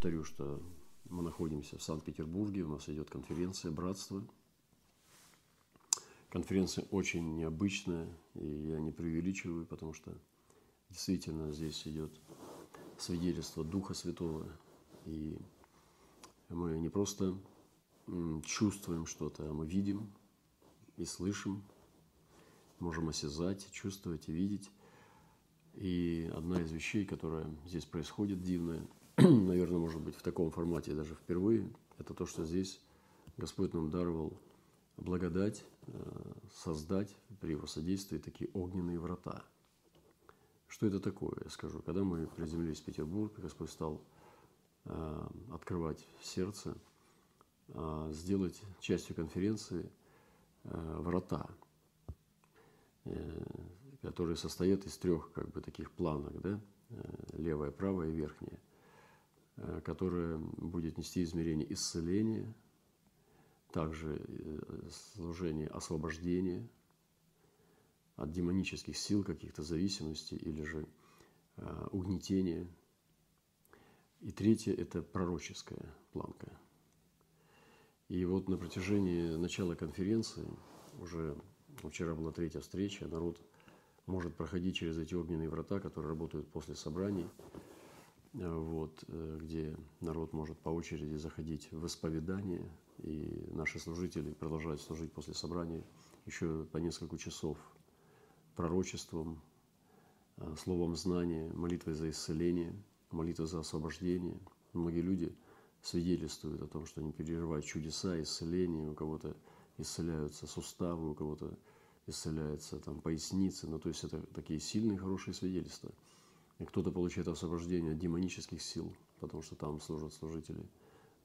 повторю, что мы находимся в Санкт-Петербурге, у нас идет конференция «Братство». Конференция очень необычная, и я не преувеличиваю, потому что действительно здесь идет свидетельство Духа Святого, и мы не просто чувствуем что-то, а мы видим и слышим, можем осязать, чувствовать и видеть. И одна из вещей, которая здесь происходит дивная, наверное, может быть, в таком формате даже впервые, это то, что здесь Господь нам даровал благодать э, создать при его содействии такие огненные врата. Что это такое, я скажу. Когда мы приземлились в Петербург, Господь стал э, открывать сердце, э, сделать частью конференции врата, которые состоят из трех как бы таких планок, да, левая, правая и верхняя, которая будет нести измерение исцеления, также э, служение освобождения от демонических сил, каких-то зависимостей или же э, угнетения. И третье – это пророческая планка. И вот на протяжении начала конференции, уже вчера была третья встреча, народ может проходить через эти огненные врата, которые работают после собраний, э, вот, где народ может по очереди заходить в исповедание, и наши служители продолжают служить после собрания еще по несколько часов пророчеством, а, словом знания, молитвой за исцеление, молитвой за освобождение. Многие люди свидетельствуют о том, что они переживают чудеса, исцеления, у кого-то исцеляются суставы, у кого-то исцеляются там поясницы, ну то есть это такие сильные, хорошие свидетельства. Кто-то получает освобождение от демонических сил, потому что там служат служители –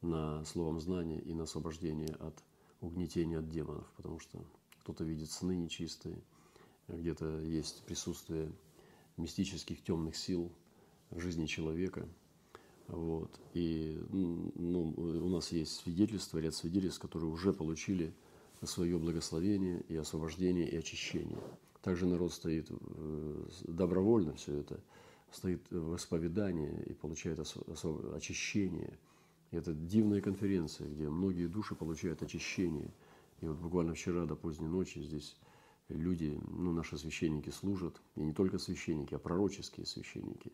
на словом знания и на освобождение от угнетения от демонов, потому что кто-то видит сны нечистые, где-то есть присутствие мистических темных сил в жизни человека. Вот. И ну, у нас есть свидетельства, ряд свидетельств, которые уже получили свое благословение и освобождение и очищение. Также народ стоит э, добровольно все это, стоит в исповедании и получает очищение – это дивная конференция, где многие души получают очищение. И вот буквально вчера до поздней ночи здесь люди, ну, наши священники служат, и не только священники, а пророческие священники,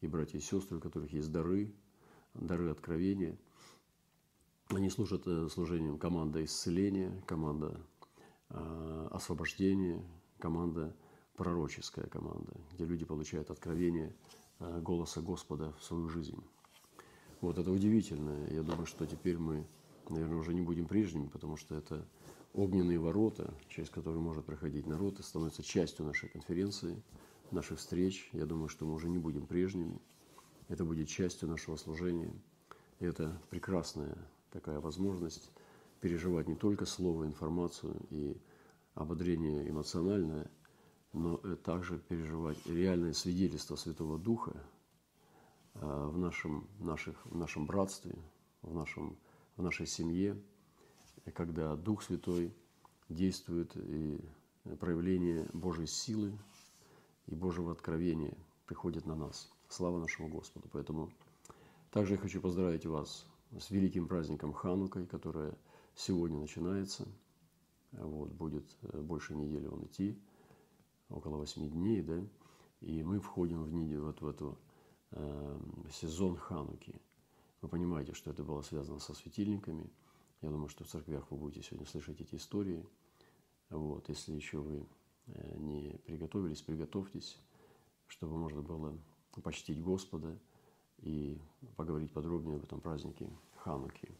и братья и сестры, у которых есть дары, дары откровения. Они служат э, служением команда исцеления, команда э, освобождения, команда пророческая команда, где люди получают откровение э, голоса Господа в свою жизнь. Вот это удивительно. Я думаю, что теперь мы, наверное, уже не будем прежними, потому что это огненные ворота, через которые может проходить народ, и становится частью нашей конференции, наших встреч. Я думаю, что мы уже не будем прежними. Это будет частью нашего служения. И это прекрасная такая возможность переживать не только слово, информацию и ободрение эмоциональное, но также переживать реальное свидетельство Святого Духа, Э, в нашем, наших, в нашем братстве, в, нашем, в нашей семье, когда Дух Святой действует и проявление Божьей силы и Божьего откровения приходит на нас. Слава нашему Господу. Поэтому также я хочу поздравить вас с великим праздником Ханукой, которая сегодня начинается. Вот, будет э, больше недели он идти, около восьми дней, да, и мы входим в, неделю, вот в эту Э, сезон Хануки. Вы понимаете, что это было связано со светильниками. Я думаю, что в церквях вы будете сегодня слышать эти истории. Вот, если еще вы э, не приготовились, приготовьтесь, чтобы можно было почтить Господа и поговорить подробнее об этом празднике Хануки.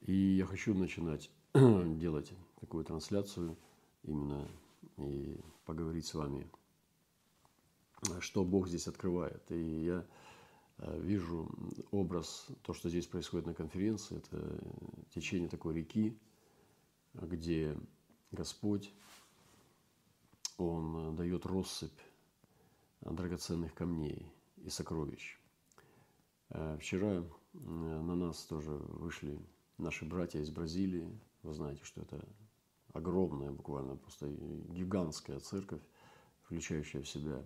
И я хочу начинать делать такую трансляцию именно и поговорить с вами что Бог здесь открывает. И я э, вижу образ, то, что здесь происходит на конференции, это течение такой реки, где Господь, Он дает россыпь драгоценных камней и сокровищ. Э, вчера на нас тоже вышли наши братья из Бразилии. Вы знаете, что это огромная, буквально просто гигантская церковь, включающая в себя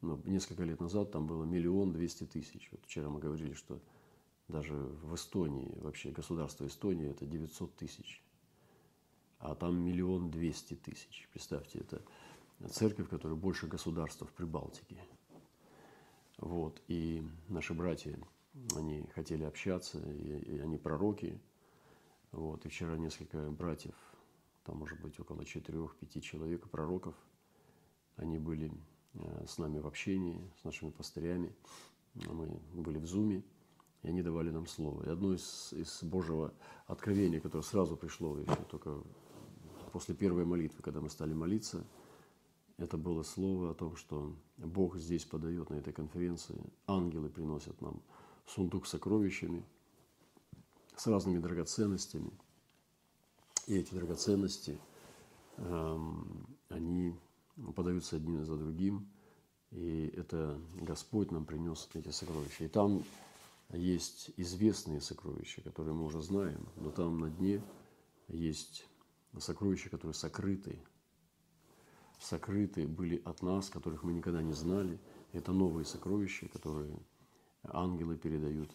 Но несколько лет назад там было миллион двести тысяч. Вот вчера мы говорили, что даже в Эстонии, вообще государство Эстонии, это 900 тысяч. А там миллион двести тысяч. Представьте, это церковь, которая больше государства в Прибалтике. Вот. И наши братья, они хотели общаться, и, и они пророки. Вот. И вчера несколько братьев, там может быть около четырех-пяти человек, пророков, они были э, с нами в общении, с нашими пастырями. Мы были в Зуме, и они давали нам слово. И одно из, из Божьего откровения, которое сразу пришло еще только после первой молитвы, когда мы стали молиться – это было слово о том, что Бог здесь подает на этой конференции. Ангелы приносят нам сундук с сокровищами, с разными драгоценностями. И эти драгоценности, эм, они подаются одним за другим. И это Господь нам принес эти сокровища. И там есть известные сокровища, которые мы уже знаем, но там на дне есть сокровища, которые сокрыты сокрыты были от нас, которых мы никогда не знали. Это новые сокровища, которые ангелы передают,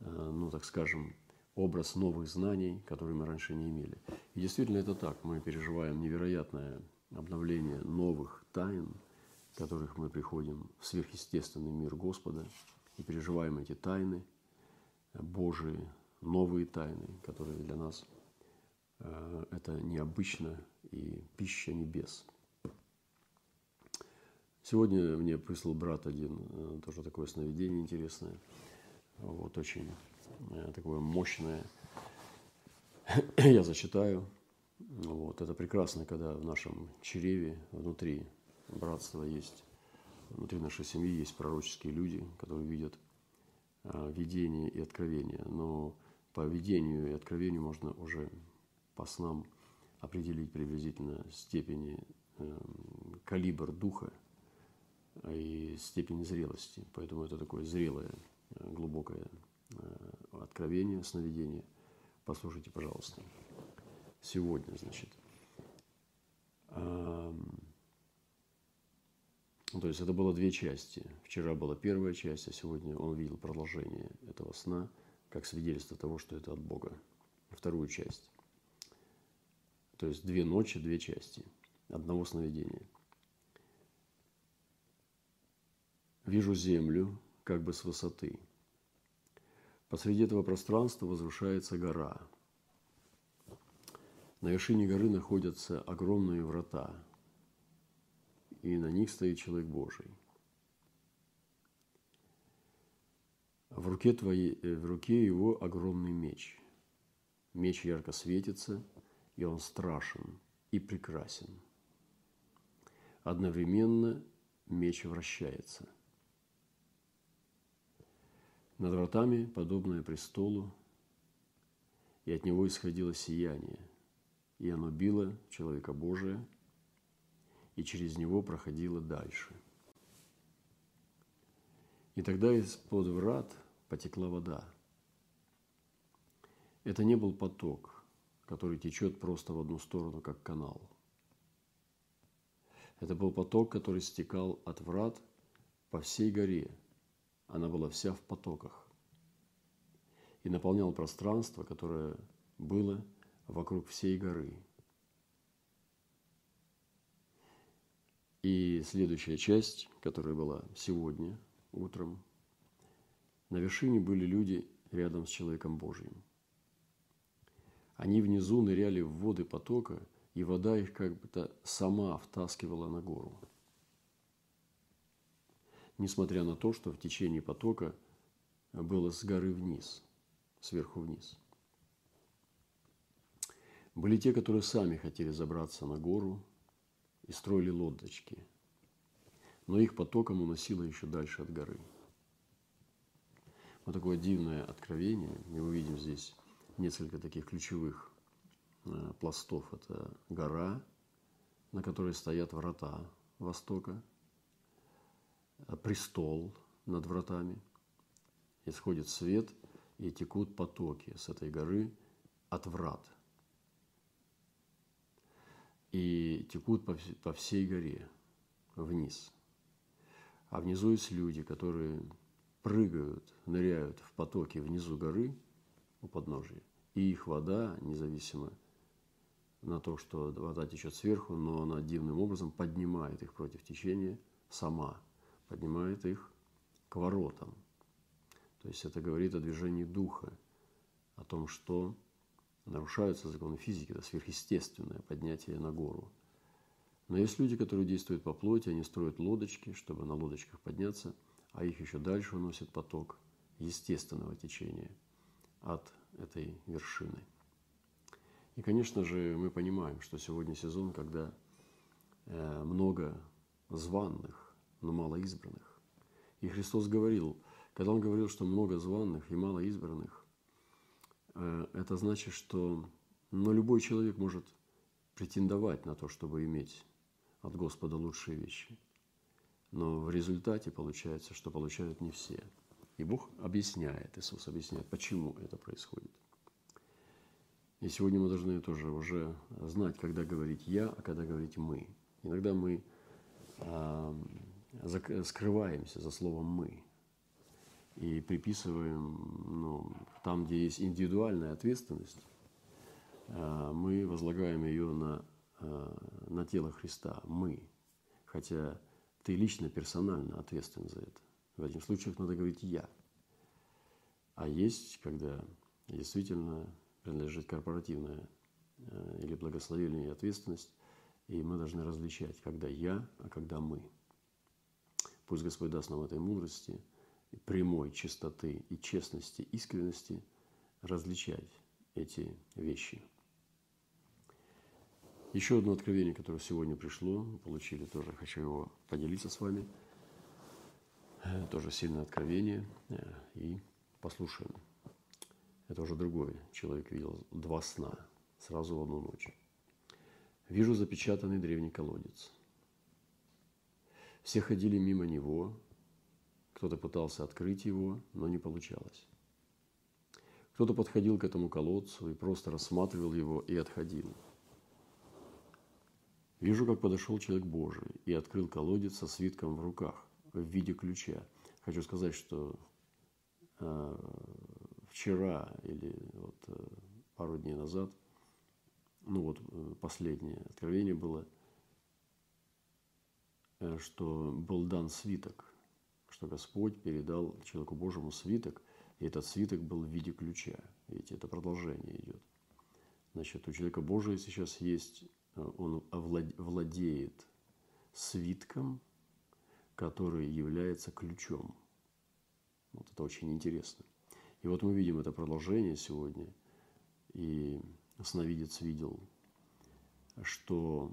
э, ну, так скажем, образ новых знаний, которые мы раньше не имели. И действительно это так. Мы переживаем невероятное обновление новых тайн, которых мы приходим в сверхъестественный мир Господа и переживаем эти тайны, Божии, новые тайны, которые для нас э, это необычно и пища небес – Сегодня мне прислал брат один, э, тоже такое сновидение интересное, вот очень такое мощное. Я зачитаю. Вот, это прекрасно, когда в нашем чреве, внутри братства есть, внутри нашей семьи есть пророческие люди, которые видят э, видение и откровение. Но по видению и откровению можно уже по снам определить приблизительно степени, калибр духа и степень зрелости. Поэтому это такое зрелое, э, глубокое э, откровение, сновидение. Послушайте, пожалуйста. Сегодня, значит. То есть это было две части. Вчера была первая часть, а сегодня он видел продолжение этого сна как свидетельство того, что это от Бога. Вторую часть. То есть две ночи, две части одного сновидения – Вижу землю, как бы с высоты. Посреди этого пространства возвышается гора. На вершине горы находятся огромные врата, и на них стоит человек Божий. В руке, твоей, э, в руке его огромный меч. Меч ярко светится, и он страшен и прекрасен. Одновременно меч вращается – над вратами, подобное престолу, и от него исходило сияние, и оно било человека Божия, и через него проходило дальше. И тогда из-под врат потекла вода. Это не был поток, который течет просто в одну сторону, как канал. Это был поток, который стекал от врат по всей горе – она была вся в потоках и наполняла пространство, которое было вокруг всей горы. И следующая часть, которая была сегодня утром, на вершине были люди рядом с человеком Божьим. Они внизу ныряли в воды потока, и вода их как будто сама втаскивала на гору несмотря на то, что в течение потока было с горы вниз, сверху вниз. Были те, которые сами хотели забраться на гору и строили лодочки, но их потоком уносило еще дальше от горы. Вот такое дивное откровение. Мы увидим здесь несколько таких ключевых э, пластов. Это гора, на которой стоят врата Востока – престол над вратами, исходит свет и текут потоки с этой горы от врат. И текут по всей горе вниз. А внизу есть люди, которые прыгают, ныряют в потоки внизу горы у подножия, и их вода, независимо на то, что вода течет сверху, но она дивным образом поднимает их против течения сама, поднимает их к воротам. То есть это говорит о движении духа, о том, что нарушаются законы физики, это сверхъестественное поднятие на гору. Но есть люди, которые действуют по плоти, они строят лодочки, чтобы на лодочках подняться, а их еще дальше уносит поток естественного течения от этой вершины. И, конечно же, мы понимаем, что сегодня сезон, когда э, много званных, но мало избранных. И Христос говорил, когда Он говорил, что много званных и мало избранных, э, это значит, что но любой человек может претендовать на то, чтобы иметь от Господа лучшие вещи. Но в результате получается, что получают не все. И Бог объясняет, Иисус объясняет, почему это происходит. И сегодня мы должны тоже уже знать, когда говорить «я», а когда говорить «мы». Иногда мы э, скрываемся за словом «мы» и приписываем, ну, там, где есть индивидуальная ответственность, э, мы возлагаем ее на, э, на тело Христа, мы. Хотя ты лично, персонально ответственен за это. В этих случаях надо говорить «я». А есть, когда действительно принадлежит корпоративная э, или благословение и ответственность, и мы должны различать, когда я, а когда мы. Пусть Господь даст нам этой мудрости, прямой чистоты и честности, искренности различать эти вещи. Еще одно откровение, которое сегодня пришло, получили тоже, хочу его поделиться с вами. Э, тоже сильное откровение. Э, и послушаем. Это уже другой человек видел два сна сразу в одну ночь. Вижу запечатанный древний колодец. Все ходили мимо него, кто-то пытался открыть его, но не получалось. Кто-то подходил к этому колодцу и просто рассматривал его и отходил. Вижу, как подошел человек Божий и открыл колодец со свитком в руках в виде ключа. Хочу сказать, что э, вчера или вот э, пару дней назад, ну вот э, последнее откровение было, что был дан свиток, что Господь передал человеку Божьему свиток, и этот свиток был в виде ключа. Видите, это продолжение идет. Значит, у человека Божия сейчас есть, он владеет свитком, который является ключом. Вот это очень интересно. И вот мы видим это продолжение сегодня. И сновидец видел, что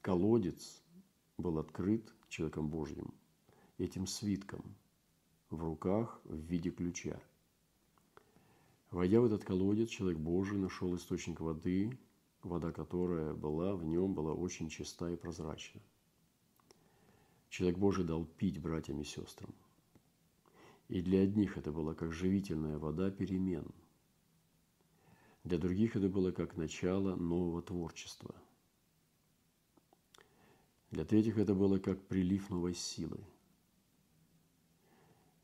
колодец был открыт человеком Божьим этим свитком в руках в виде ключа. Войдя в этот колодец, человек Божий нашел источник воды, вода которая была в нем была очень чиста и прозрачна. Человек Божий дал пить братьям и сестрам – и для одних это было как живительная вода перемен. Для других это было как начало нового творчества. Для третьих это было как прилив новой силы.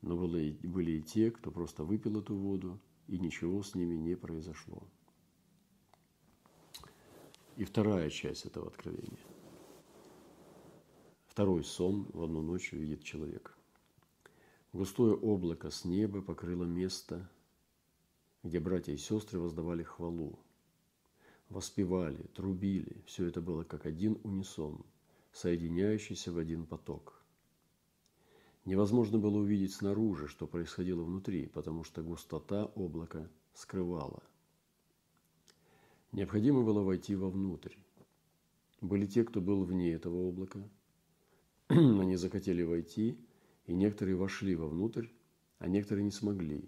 Но были, были и те, кто просто выпил эту воду, и ничего с ними не произошло. И вторая часть этого откровения. Второй сон в одну ночь увидит человек. Густое облако с неба покрыло место, где братья и сестры воздавали хвалу. Воспевали, трубили. Все это было как один унисон, соединяющийся в один поток. Невозможно было увидеть снаружи, что происходило внутри, потому что густота облака скрывала. Необходимо было войти вовнутрь. Были те, кто был вне этого облака. Они захотели войти, и некоторые вошли вовнутрь, а некоторые не смогли.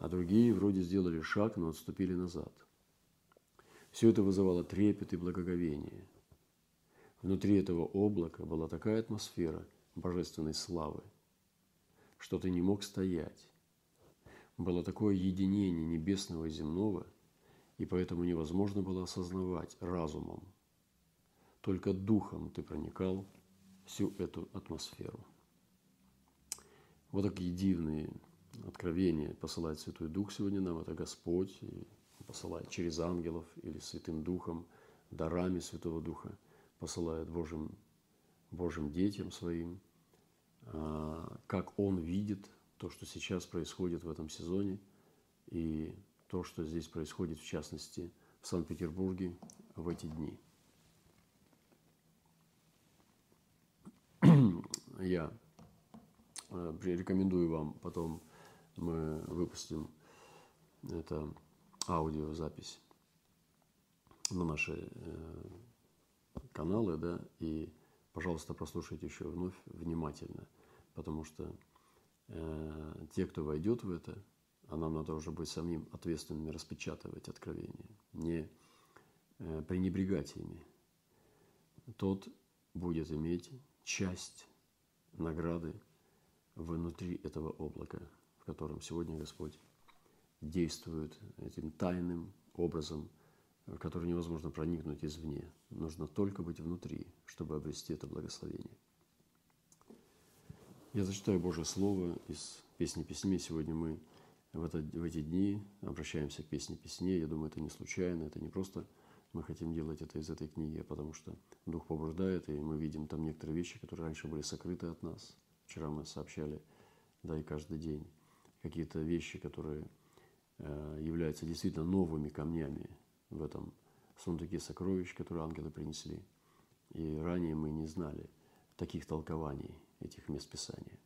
А другие вроде сделали шаг, но отступили назад. Все это вызывало трепет и благоговение. Внутри этого облака была такая атмосфера божественной славы, что ты не мог стоять. Было такое единение небесного и земного, и поэтому невозможно было осознавать разумом. Только духом ты проникал всю эту атмосферу. Вот такие дивные откровения посылает Святой Дух сегодня нам. Это Господь и посылает через ангелов или Святым Духом, дарами Святого Духа, посылает Божьим, Божьим детям своим, а, как Он видит то, что сейчас происходит в этом сезоне, и то, что здесь происходит, в частности, в Санкт-Петербурге в эти дни. Я э, рекомендую вам потом, мы выпустим это аудиозапись на наши э, каналы, да, и, пожалуйста, прослушайте еще вновь внимательно, потому что э, те, кто войдет в это, а нам надо уже быть самим ответственными распечатывать откровения, не э, пренебрегать ими, тот будет иметь часть награды внутри этого облака, в котором сегодня Господь действует этим тайным образом, в который невозможно проникнуть извне. Нужно только быть внутри, чтобы обрести это благословение. Я зачитаю Божье Слово из песни письме. Сегодня мы в, это, в эти дни обращаемся к песне песне. Я думаю, это не случайно, это не просто мы хотим делать это из этой книги, а потому что Дух побуждает, и мы видим там некоторые вещи, которые раньше были сокрыты от нас. Вчера мы сообщали, да, и каждый день какие-то вещи, которые э, являются действительно новыми камнями в этом сундуке сокровищ, которые ангелы принесли. И ранее мы не знали таких толкований этих мест Писания.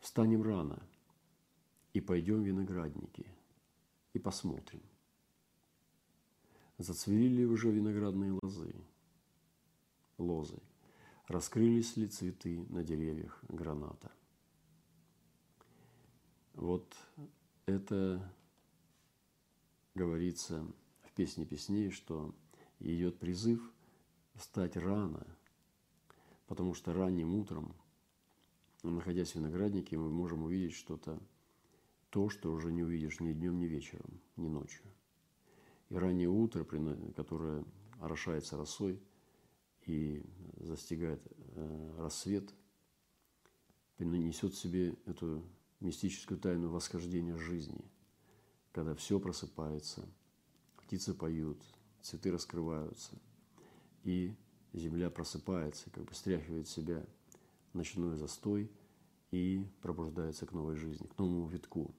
Встанем рано и пойдем в виноградники и посмотрим – Зацвели ли уже виноградные лозы, лозы? Раскрылись ли цветы на деревьях граната? Вот это говорится в песне песней, что идет призыв встать рано, потому что ранним утром, находясь в винограднике, мы можем увидеть что-то, то, что уже не увидишь ни днем, ни вечером, ни ночью – и раннее утро, которое орошается росой и застигает э, рассвет, несет в себе эту мистическую тайну восхождения жизни, когда все просыпается, птицы поют, цветы раскрываются, и земля просыпается, как бы стряхивает себя ночной застой и пробуждается к новой жизни, к новому витку.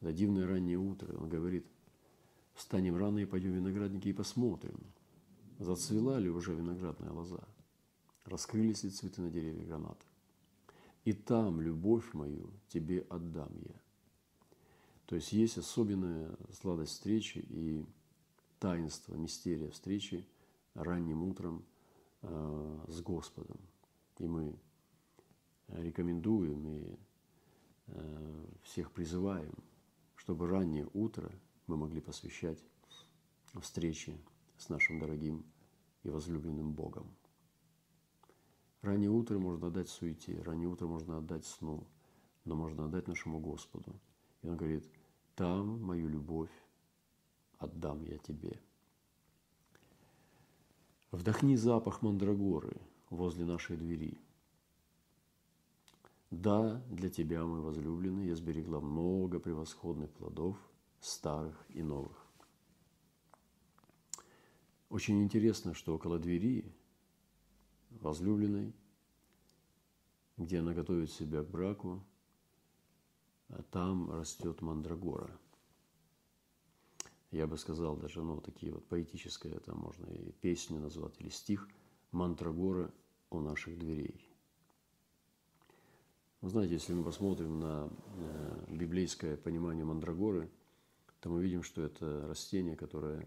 Это дивное раннее утро, он говорит, Встанем рано и пойдем в виноградники и посмотрим, зацвела ли уже виноградная лоза, раскрылись ли цветы на деревьях граната. И там любовь мою тебе отдам я. То есть есть особенная сладость встречи и таинство, мистерия встречи ранним утром э, с Господом. И мы рекомендуем и э, всех призываем, чтобы раннее утро – мы могли посвящать встрече с нашим дорогим и возлюбленным Богом. Раннее утро можно отдать суете, раннее утро можно отдать сну, но можно отдать нашему Господу. И Он говорит, там мою любовь отдам я тебе. Вдохни запах мандрагоры возле нашей двери. Да, для тебя, мой возлюбленный, я сберегла много превосходных плодов – старых и новых. Очень интересно, что около двери возлюбленной, где она готовит себя к браку, там растет мандрагора. Я бы сказал даже, ну, такие вот поэтическое, это можно и песню назвать, или стих «Мандрагора у наших дверей». Вы знаете, если мы посмотрим на э, библейское понимание мандрагоры – то мы видим, что это растение, которое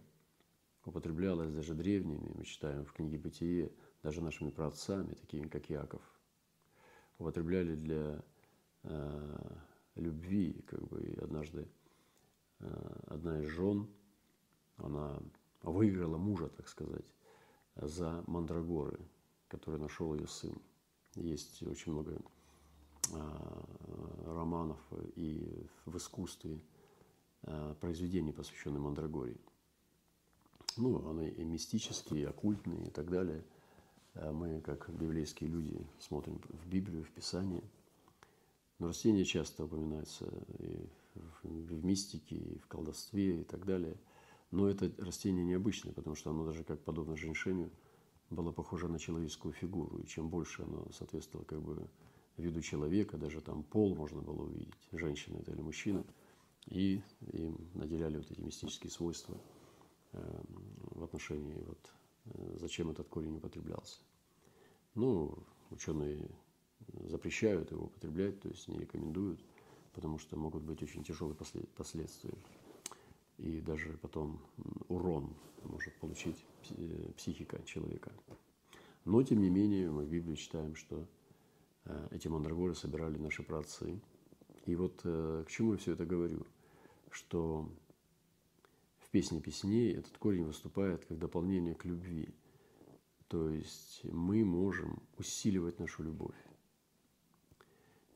употреблялось даже древними, мы читаем в книге «Бытие», даже нашими праотцами, такими как Яков, употребляли для э, любви, как бы, и однажды э, одна из жен, она выиграла мужа, так сказать, за мандрагоры, которые нашел ее сын. Есть очень много э, романов и в искусстве – Э, произведений, посвященных Мандрагоре. Ну, они и мистические, и оккультные и так далее. А мы, как библейские люди, смотрим в Библию, в Писание. Но растения часто упоминаются и в мистике, и в колдовстве и так далее. Но это растение необычное, потому что оно даже как подобно женьшеню было похоже на человеческую фигуру. И чем больше оно соответствовало как бы виду человека, даже там пол можно было увидеть, женщина это или мужчина, и им наделяли вот эти мистические свойства э, в отношении вот э, зачем этот корень употреблялся. Ну, ученые запрещают его употреблять, то есть не рекомендуют, потому что могут быть очень тяжелые последствия. И даже потом урон может получить психика человека. Но, тем не менее, мы в Библии читаем, что э, эти мандрагоры собирали наши праотцы. И вот э, к чему я все это говорю? Что в песне песней этот корень выступает как дополнение к любви. То есть мы можем усиливать нашу любовь.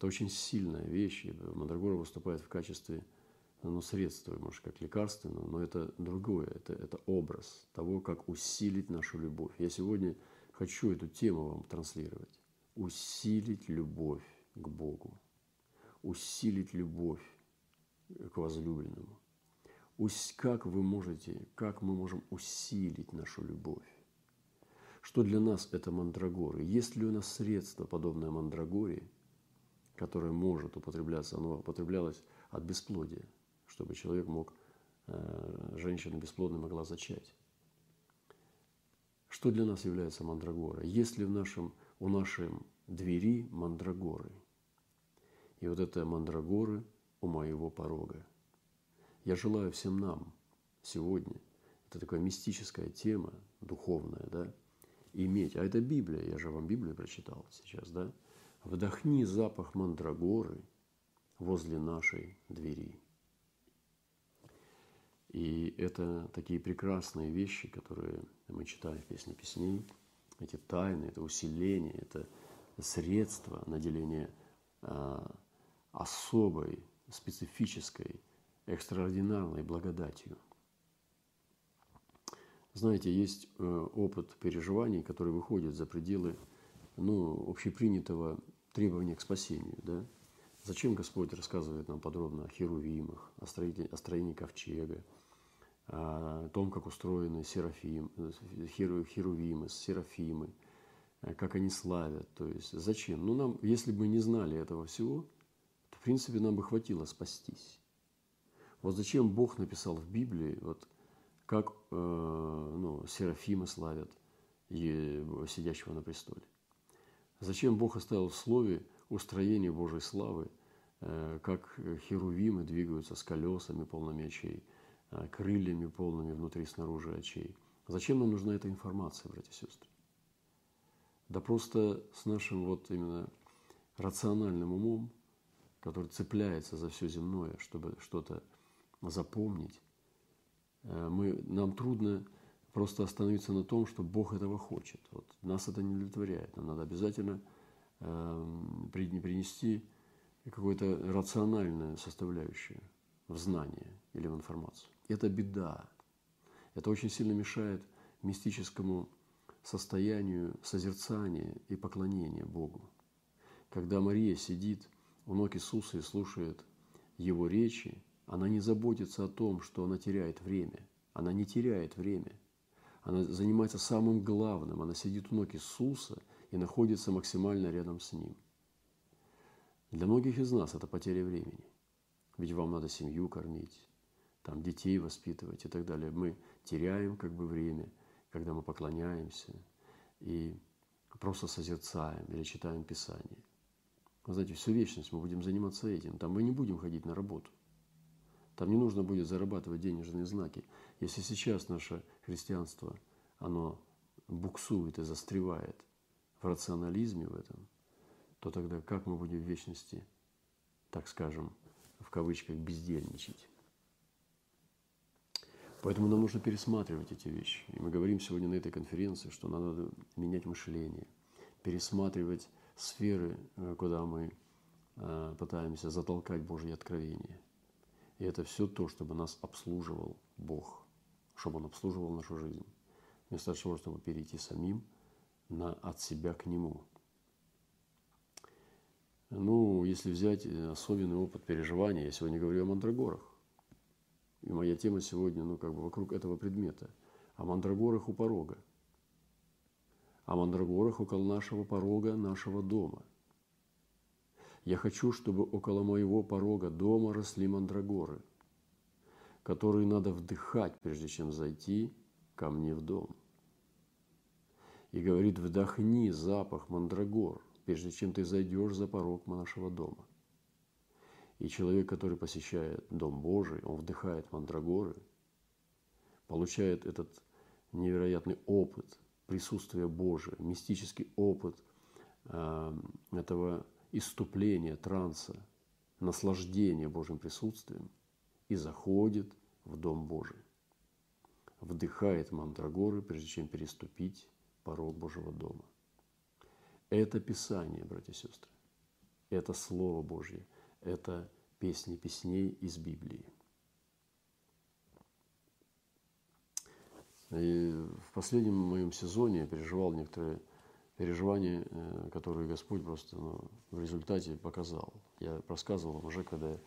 Это очень сильная вещь. Мандрагора выступает в качестве ну, средства, может, как лекарственного, но это другое, это, это образ того, как усилить нашу любовь. Я сегодня хочу эту тему вам транслировать. Усилить любовь к Богу. Усилить любовь к возлюбленному. Как вы можете, как мы можем усилить нашу любовь? Что для нас это мандрагоры? Есть ли у нас средство, подобное мандрагоре, которое может употребляться? Оно употреблялось от бесплодия, чтобы человек мог, э, женщина бесплодная могла зачать. Что для нас является мандрагора? Есть ли в нашем, у нашей двери мандрагоры? И вот это мандрагоры у моего порога. Я желаю всем нам сегодня, это такая мистическая тема, духовная, да, иметь, а это Библия, я же вам Библию прочитал сейчас, да, вдохни запах мандрагоры возле нашей двери. И это такие прекрасные вещи, которые мы читаем в Песне Песней, эти тайны, это усиление, это средства наделения а, особой, специфической, экстраординарной благодатью. Знаете, есть э, опыт переживаний, который выходит за пределы ну, общепринятого требования к спасению. Да? Зачем Господь рассказывает нам подробно о херувимах, о строении, о строении ковчега, о том, как устроены серафим, херу, херувимы, серафимы, э, как они славят. То есть зачем? Ну, нам, если бы мы не знали этого всего, то, в принципе, нам бы хватило спастись. Вот зачем Бог написал в Библии, вот как э, ну, серафимы славят сидящего на престоле. Зачем Бог оставил в слове устроение Божьей славы, э, как херувимы двигаются с колесами полными очей, э, крыльями полными внутри и снаружи очей. Зачем нам нужна эта информация, братья и сестры? Да просто с нашим вот именно рациональным умом, который цепляется за все земное, чтобы что-то запомнить, Э, мы, нам трудно просто остановиться на том, что Бог этого хочет. Вот нас это не удовлетворяет. Нам надо обязательно э, принести какую-то рациональную составляющую в знание или в информацию. Это беда. Это очень сильно мешает мистическому состоянию созерцания и поклонения Богу. Когда Мария сидит у ног Иисуса и слушает Его речи, она не заботится о том, что она теряет время. Она не теряет время. Она занимается самым главным. Она сидит у ног Иисуса и находится максимально рядом с Ним. Для многих из нас это потеря времени. Ведь вам надо семью кормить, там детей воспитывать и так далее. Мы теряем как бы время, когда мы поклоняемся и просто созерцаем или читаем Писание. Вы знаете, всю вечность мы будем заниматься этим. Там мы не будем ходить на работу. Там не нужно будет зарабатывать денежные знаки. Если сейчас наше христианство, оно буксует и застревает в рационализме в этом, то тогда как мы будем в вечности, так скажем, в кавычках, бездельничать? Поэтому нам нужно пересматривать эти вещи. И мы говорим сегодня на этой конференции, что надо менять мышление, пересматривать сферы, э, куда мы э, пытаемся затолкать Божье откровение – и это все то, чтобы нас обслуживал Бог, чтобы Он обслуживал нашу жизнь. Вместо того, чтобы перейти самим на, от себя к Нему. Ну, если взять особенный опыт переживания, я сегодня говорю о мандрагорах. И моя тема сегодня, ну, как бы вокруг этого предмета. О мандрагорах у порога. О мандрагорах около нашего порога, нашего дома. Я хочу, чтобы около моего порога дома росли мандрагоры, которые надо вдыхать, прежде чем зайти ко мне в дом. И говорит, вдохни запах мандрагор, прежде чем ты зайдешь за порог нашего дома. И человек, который посещает Дом Божий, он вдыхает мандрагоры, получает этот невероятный опыт присутствия Божия, мистический опыт э, этого иступления, транса, наслаждения Божьим присутствием и заходит в Дом Божий. Вдыхает мандрагоры, прежде чем переступить порог Божьего дома. Это Писание, братья и сестры. Это Слово Божье – это песни песней из Библии. И в последнем моем сезоне я переживал некоторые переживания, э, которые Господь просто ну, в результате показал. Я рассказывал вам уже, когда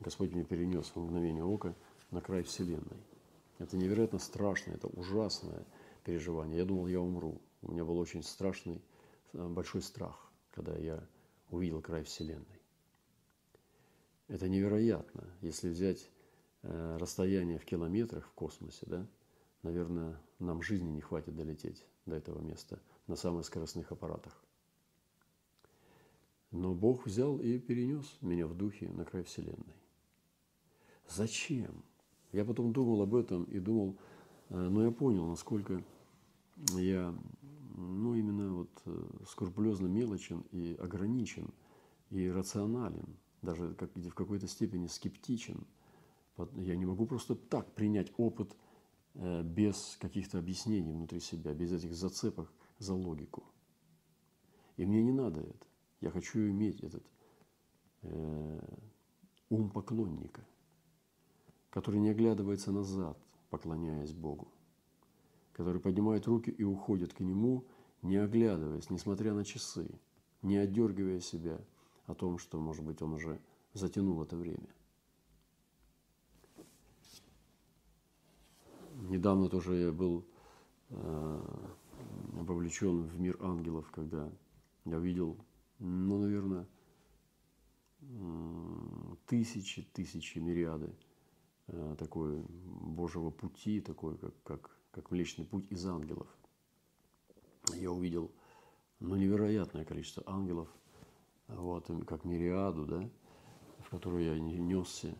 Господь меня перенес в мгновение ока на край Вселенной. Это невероятно страшное, это ужасное переживание. Я думал, я умру. У меня был очень страшный, э, большой страх, когда я увидел край Вселенной. Это невероятно. Если взять э, расстояние в километрах в космосе, да, наверное, нам жизни не хватит долететь до этого места на самых скоростных аппаратах. Но Бог взял и перенес меня в духе на край Вселенной. Зачем? Я потом думал об этом и думал, э, но я понял, насколько я, ну, именно вот э, скрупулезно мелочен и ограничен и рационален даже как, в какой-то степени скептичен. Я не могу просто так принять опыт э, без каких-то объяснений внутри себя, без этих зацепок за логику. И мне не надо это. Я хочу иметь этот э, ум поклонника, который не оглядывается назад, поклоняясь Богу, который поднимает руки и уходит к Нему, не оглядываясь, несмотря на часы, не отдергивая себя – о том, что, может быть, он уже затянул это время. Недавно тоже я был э, вовлечен в мир ангелов, когда я увидел, ну, наверное, тысячи, тысячи, мириады такой Божьего пути, такой, как, как, как Млечный Путь из ангелов. Я увидел ну, невероятное количество ангелов, вот, как мириаду, да, в которую я несся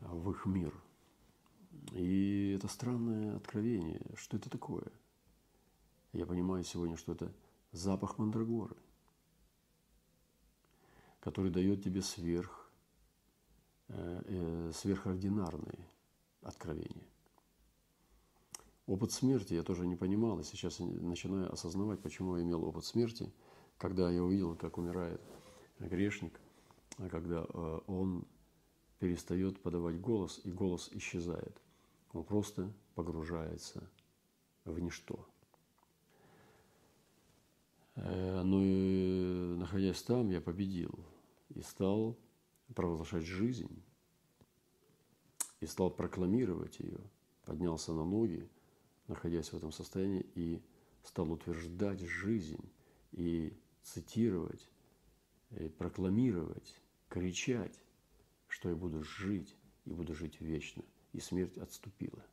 в их мир. И это странное откровение. Что это такое? Я понимаю сегодня, что это запах мандрагоры, который дает тебе сверх, э, э, сверхординарные откровения. Опыт смерти я тоже не понимал, и сейчас начинаю осознавать, почему я имел опыт смерти, когда я увидел, как умирает грешник, а когда э, он перестает подавать голос, и голос исчезает. Он просто погружается в ничто. Э, Но ну и находясь там, я победил и стал провозглашать жизнь, и стал прокламировать ее, поднялся на ноги, находясь в этом состоянии, и стал утверждать жизнь и цитировать Э, прокламировать, кричать, что я буду жить и буду жить вечно, и смерть отступила.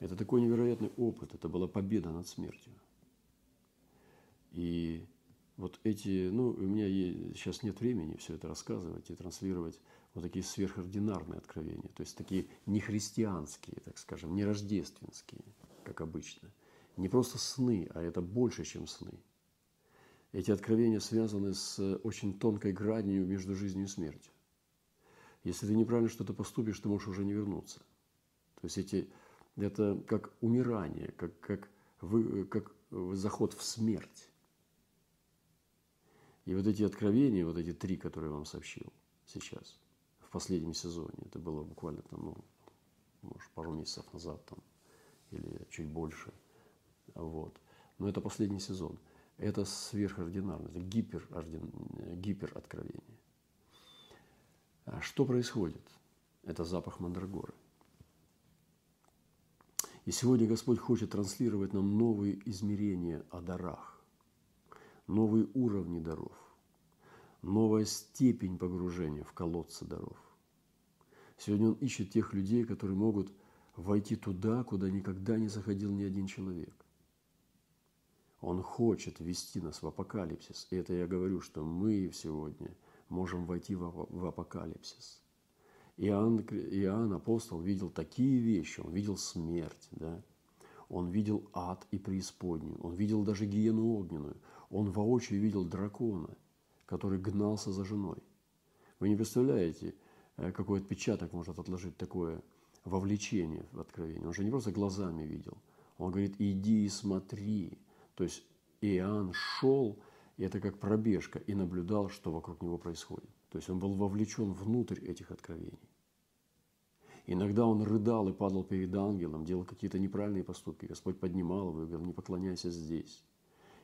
Это такой невероятный опыт, это была победа над смертью. И вот эти, ну, у меня сейчас нет времени все это рассказывать и транслировать вот такие сверхординарные откровения, то есть такие не христианские, так скажем, не рождественские, как обычно. Не просто сны, а это больше, чем сны – эти откровения связаны с очень тонкой гранью между жизнью и смертью. Если ты неправильно что-то поступишь, ты можешь уже не вернуться. То есть эти, это как умирание, как, как, вы, как заход в смерть. И вот эти откровения, вот эти три, которые я вам сообщил сейчас, в последнем сезоне, это было буквально там, ну, может, пару месяцев назад там, или чуть больше, вот. Но это последний сезон. Это сверхординарно, это гипер, гипероткровение. А что происходит? Это запах мандрагоры. И сегодня Господь хочет транслировать нам новые измерения о дарах, новые уровни даров, новая степень погружения в колодцы даров. Сегодня Он ищет тех людей, которые могут войти туда, куда никогда не заходил ни один человек. Он хочет ввести нас в апокалипсис. И это я говорю, что мы сегодня можем войти в апокалипсис. Иоанн, Иоанн апостол видел такие вещи, он видел смерть, да? он видел ад и преисподнюю, он видел даже гиену огненную, он воочию видел дракона, который гнался за женой. Вы не представляете, э, какой отпечаток может отложить такое вовлечение в откровение. Он же не просто глазами видел, он говорит, иди и смотри. То есть Иоанн шел, и это как пробежка, и наблюдал, что вокруг него происходит. То есть он был вовлечен внутрь этих откровений. Иногда он рыдал и падал перед ангелом, делал какие-то неправильные поступки. Господь поднимал его и говорил, не поклоняйся здесь.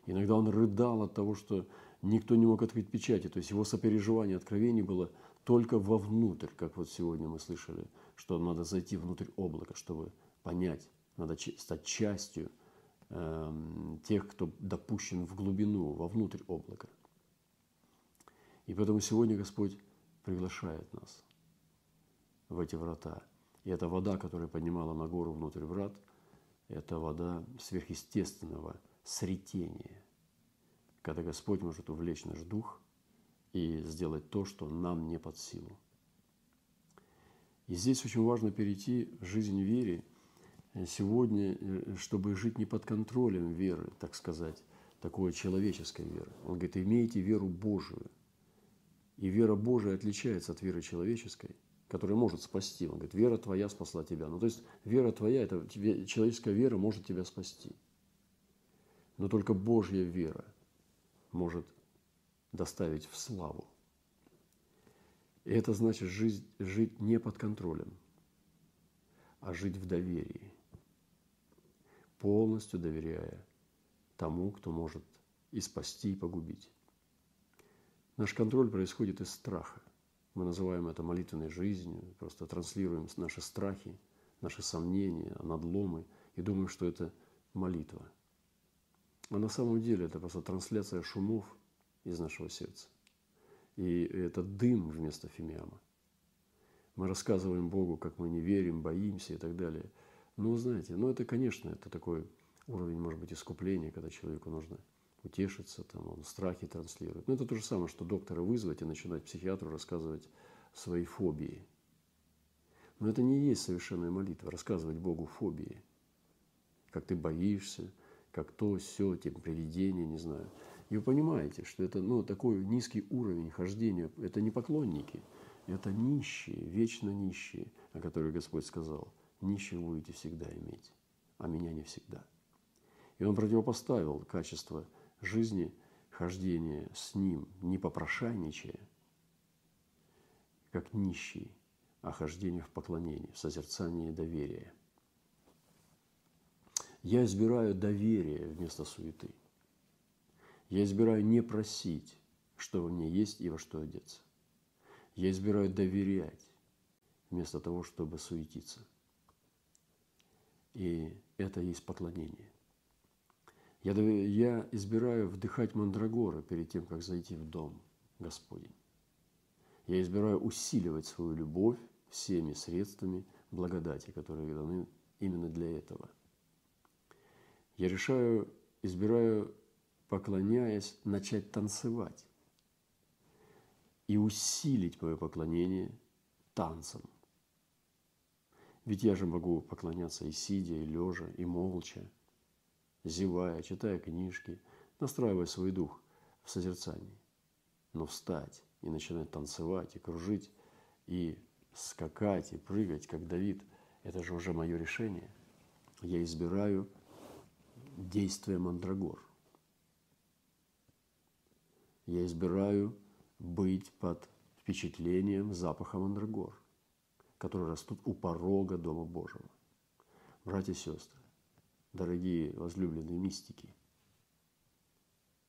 Иногда он рыдал от того, что никто не мог открыть печати. То есть его сопереживание откровений было только вовнутрь, как вот сегодня мы слышали, что надо зайти внутрь облака, чтобы понять, надо стать частью э, тех, кто допущен в глубину, вовнутрь облака. И поэтому сегодня Господь приглашает нас в эти врата. И эта вода, которая поднимала на гору внутрь врат, это вода сверхъестественного сретения, когда Господь может увлечь наш дух и сделать то, что нам не под силу. И здесь очень важно перейти в жизнь веры сегодня, чтобы жить не под контролем веры, так сказать, такой человеческой веры. Он говорит, имейте веру Божию – и вера Божия отличается от веры человеческой, которая может спасти. Он говорит, вера твоя спасла тебя. Ну, то есть вера твоя, это человеческая вера может тебя спасти. Но только Божья вера может доставить в славу. И это значит жить, жить не под контролем, а жить в доверии, полностью доверяя тому, кто может и спасти, и погубить. Наш контроль происходит из страха. Мы называем это молитвенной жизнью, просто транслируем наши страхи, наши сомнения, надломы и думаем, что это молитва. А на самом деле это просто трансляция шумов из нашего сердца. И это дым вместо фимиама. Мы рассказываем Богу, как мы не верим, боимся и так далее. Ну, знаете, ну это, конечно, это такой уровень, может быть, искупления, когда человеку нужно утешиться, там, он страхи транслирует. Но это то же самое, что доктора вызвать и начинать психиатру рассказывать свои фобии. Но это не есть совершенная молитва, рассказывать Богу фобии. Как ты боишься, как то, все, тем привидения, не знаю. И вы понимаете, что это ну, такой низкий уровень хождения. Это не поклонники, это нищие, вечно нищие, о которых Господь сказал. Нищих будете всегда иметь, а меня не всегда. И он противопоставил качество – жизни хождение с Ним, не попрошайничая, как нищий, а хождение в поклонении, в созерцании доверия. Я избираю доверие вместо суеты. Я избираю не просить, что во мне есть и во что одеться. Я избираю доверять вместо того, чтобы суетиться. И это есть поклонение – я, я избираю вдыхать мандрагоры перед тем, как зайти в дом Господень. Я избираю усиливать свою любовь всеми средствами благодати, которые даны именно для этого. Я решаю, избираю, поклоняясь, начать танцевать и усилить мое поклонение танцем. Ведь я же могу поклоняться и сидя, и лежа, и молча – зевая, читая книжки, настраивая свой дух в созерцании. Но встать и начинать танцевать, и кружить, и скакать, и прыгать, как Давид, это же уже мое решение. Я избираю действие мандрагор. Я избираю быть под впечатлением запаха мандрагор, которые растут у порога Дома Божьего. Братья и сестры, дорогие возлюбленные мистики,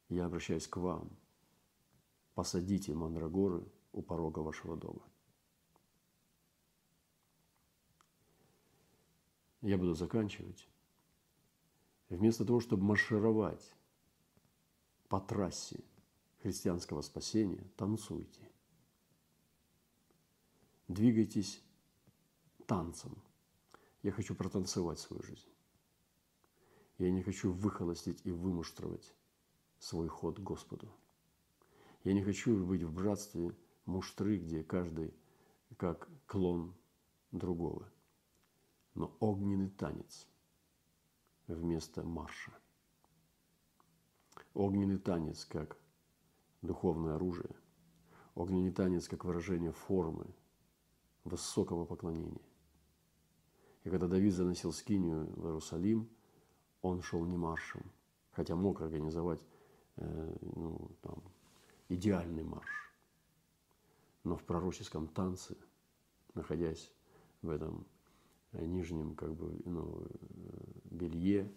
я обращаюсь к вам. Посадите мандрагоры у порога вашего дома. Я буду заканчивать. Вместо того, чтобы маршировать по трассе христианского спасения, танцуйте. Двигайтесь танцем. Я хочу протанцевать свою жизнь. Я не хочу выхолостить и вымуштровать свой ход Господу. Я не хочу быть в братстве муштры, где каждый как клон другого. Но огненный танец вместо марша. Огненный танец как духовное оружие. Огненный танец как выражение формы высокого поклонения. И когда Давид заносил скинию в Иерусалим, он шел не маршем, хотя мог организовать э, ну, там, идеальный марш. Но в пророческом танце, находясь в этом нижнем как бы, ну, белье,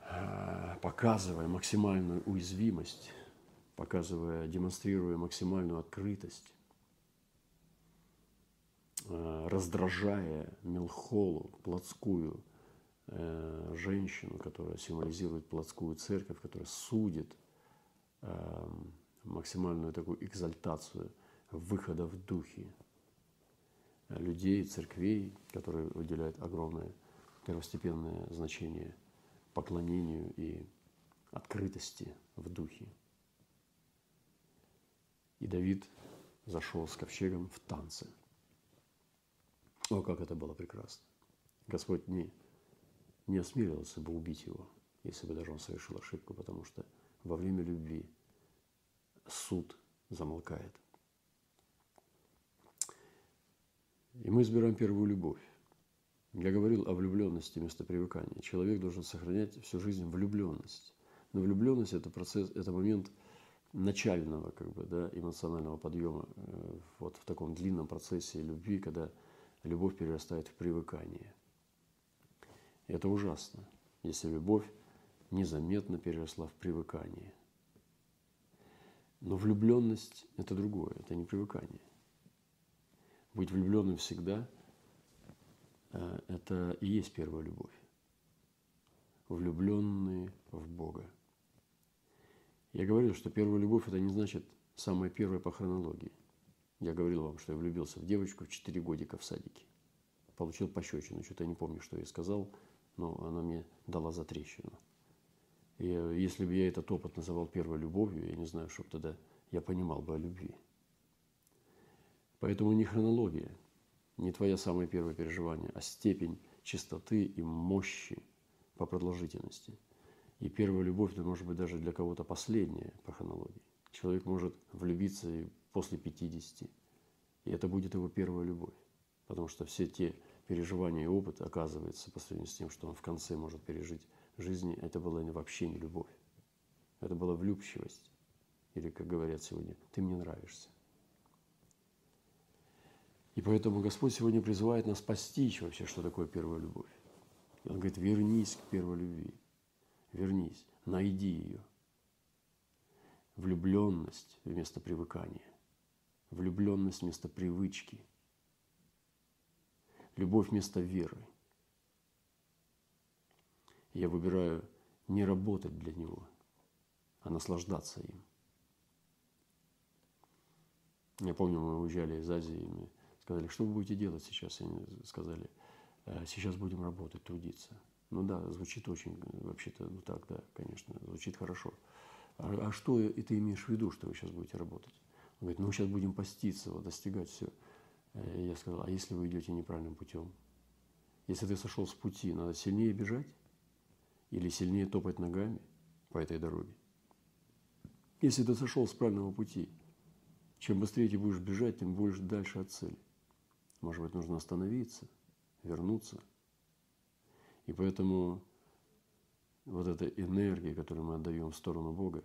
э, показывая максимальную уязвимость, показывая, демонстрируя максимальную открытость, Э, раздражая Милхолу, плотскую э, женщину, которая символизирует плотскую церковь, которая судит максимальную такую экзальтацию выхода в духе людей, церквей, которые уделяют огромное первостепенное значение поклонению и открытости в духе. И Давид зашел с ковчегом в танце – о, как это было прекрасно. Господь не, не осмелился бы убить его, если бы даже он совершил ошибку, потому что во время любви суд замолкает. И мы избираем первую любовь. Я говорил о влюбленности вместо привыкания. Человек должен сохранять всю жизнь влюбленность. Но влюбленность это процесс, это момент начального как бы, да, эмоционального подъема э, вот в таком длинном процессе любви, когда любовь перерастает в привыкание. Это ужасно, если любовь незаметно переросла в привыкание. Но влюбленность – это другое, это не привыкание. Быть влюбленным всегда это и есть первая любовь. Влюбленные в Бога. Я говорил, что первая любовь – это не значит самая первая по хронологии – я говорил вам, что я влюбился в девочку в 4 годика в садике. Получил пощечину. Что-то я не помню, что я сказал, но она мне дала за трещину. И если бы я этот опыт называл первой любовью, я не знаю, что тогда я понимал бы о любви. Поэтому не хронология, не твое самое первое переживание, а степень чистоты и мощи по продолжительности. И первая любовь, это может быть даже для кого-то последняя по хронологии. Человек может влюбиться и после 50. И это будет его первая любовь. Потому что все те переживания и опыт, оказывается, по сравнению с тем, что он в конце может пережить жизни, это была вообще не любовь. Это была влюбчивость. Или, как говорят сегодня, ты мне нравишься. И поэтому Господь сегодня призывает нас постичь вообще, что такое первая любовь. Он говорит, вернись к первой любви. Вернись, найди ее. Влюбленность вместо привыкания влюбленность вместо привычки, любовь вместо веры. Я выбираю не работать для него, а наслаждаться им. Я помню, мы уезжали из Азии, сказали, что вы будете делать сейчас? Они сказали, «Э, сейчас будем работать, трудиться. Ну да, звучит очень, вообще-то, ну так, да, конечно, звучит хорошо. А, а что и ты имеешь в виду, что вы сейчас будете работать? Он говорит, ну сейчас будем поститься, вот, достигать все. И я сказал, а если вы идете неправильным путем? Если ты сошел с пути, надо сильнее бежать или сильнее топать ногами по этой дороге? Если ты сошел с правильного пути, чем быстрее ты будешь бежать, тем будешь дальше от цели. Может быть, нужно остановиться, вернуться. И поэтому вот эта энергия, которую мы отдаем в сторону Бога,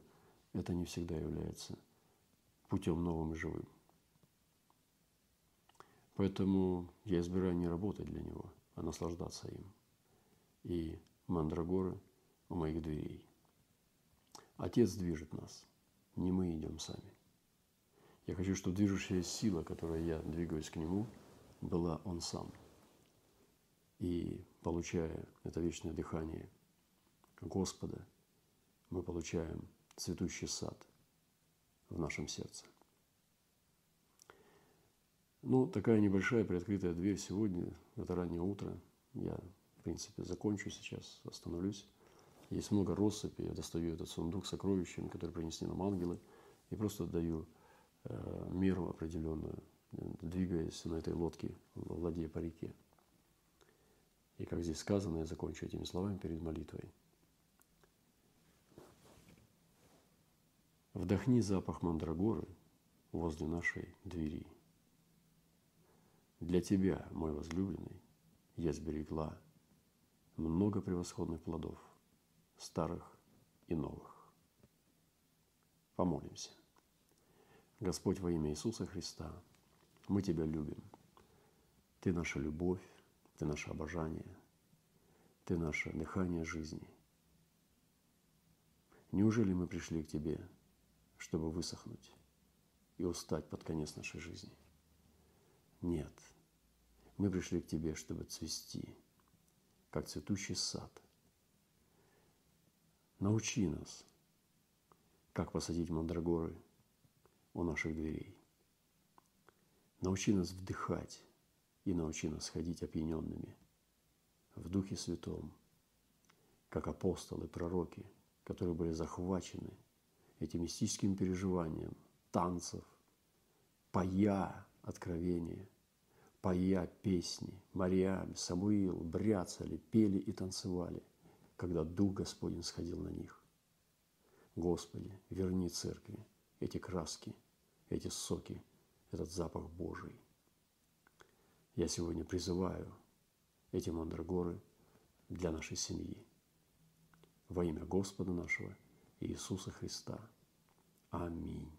это не всегда является путем новым и живым. Поэтому я избираю не работать для него, а наслаждаться им. И мандрагоры у моих дверей. Отец движет нас, не мы идем сами. Я хочу, чтобы движущая сила, которой я двигаюсь к Нему, была Он сам. И получая это вечное дыхание Господа, мы получаем цветущий сад в нашем сердце. Ну, такая небольшая приоткрытая дверь сегодня, это раннее утро. Я, в принципе, закончу сейчас, остановлюсь. Есть много россыпи, я достаю этот сундук с сокровищами, который принесли нам ангелы, и просто даю э, меру определенную, двигаясь на этой лодке, владея по реке. И как здесь сказано, я закончу этими словами перед молитвой. Вдохни запах мандрагоры возле нашей двери. Для тебя, мой возлюбленный, я сберегла много превосходных плодов, старых и новых. Помолимся. Господь во имя Иисуса Христа, мы Тебя любим. Ты наша любовь, Ты наше обожание, Ты наше дыхание жизни. Неужели мы пришли к Тебе, чтобы высохнуть и устать под конец нашей жизни? Нет. Мы пришли к Тебе, чтобы цвести, как цветущий сад. Научи нас, как посадить мандрагоры у наших дверей. Научи нас вдыхать и научи нас ходить опьяненными в Духе Святом, как апостолы, пророки, которые были захвачены этим мистическим переживанием танцев, пая откровения, поя песни, Мариам, Самуил бряцали, пели и танцевали, когда Дух Господень сходил на них. Господи, верни церкви эти краски, эти соки, этот запах Божий. Я сегодня призываю эти мандрагоры для нашей семьи. Во имя Господа нашего Иисуса Христа. Аминь.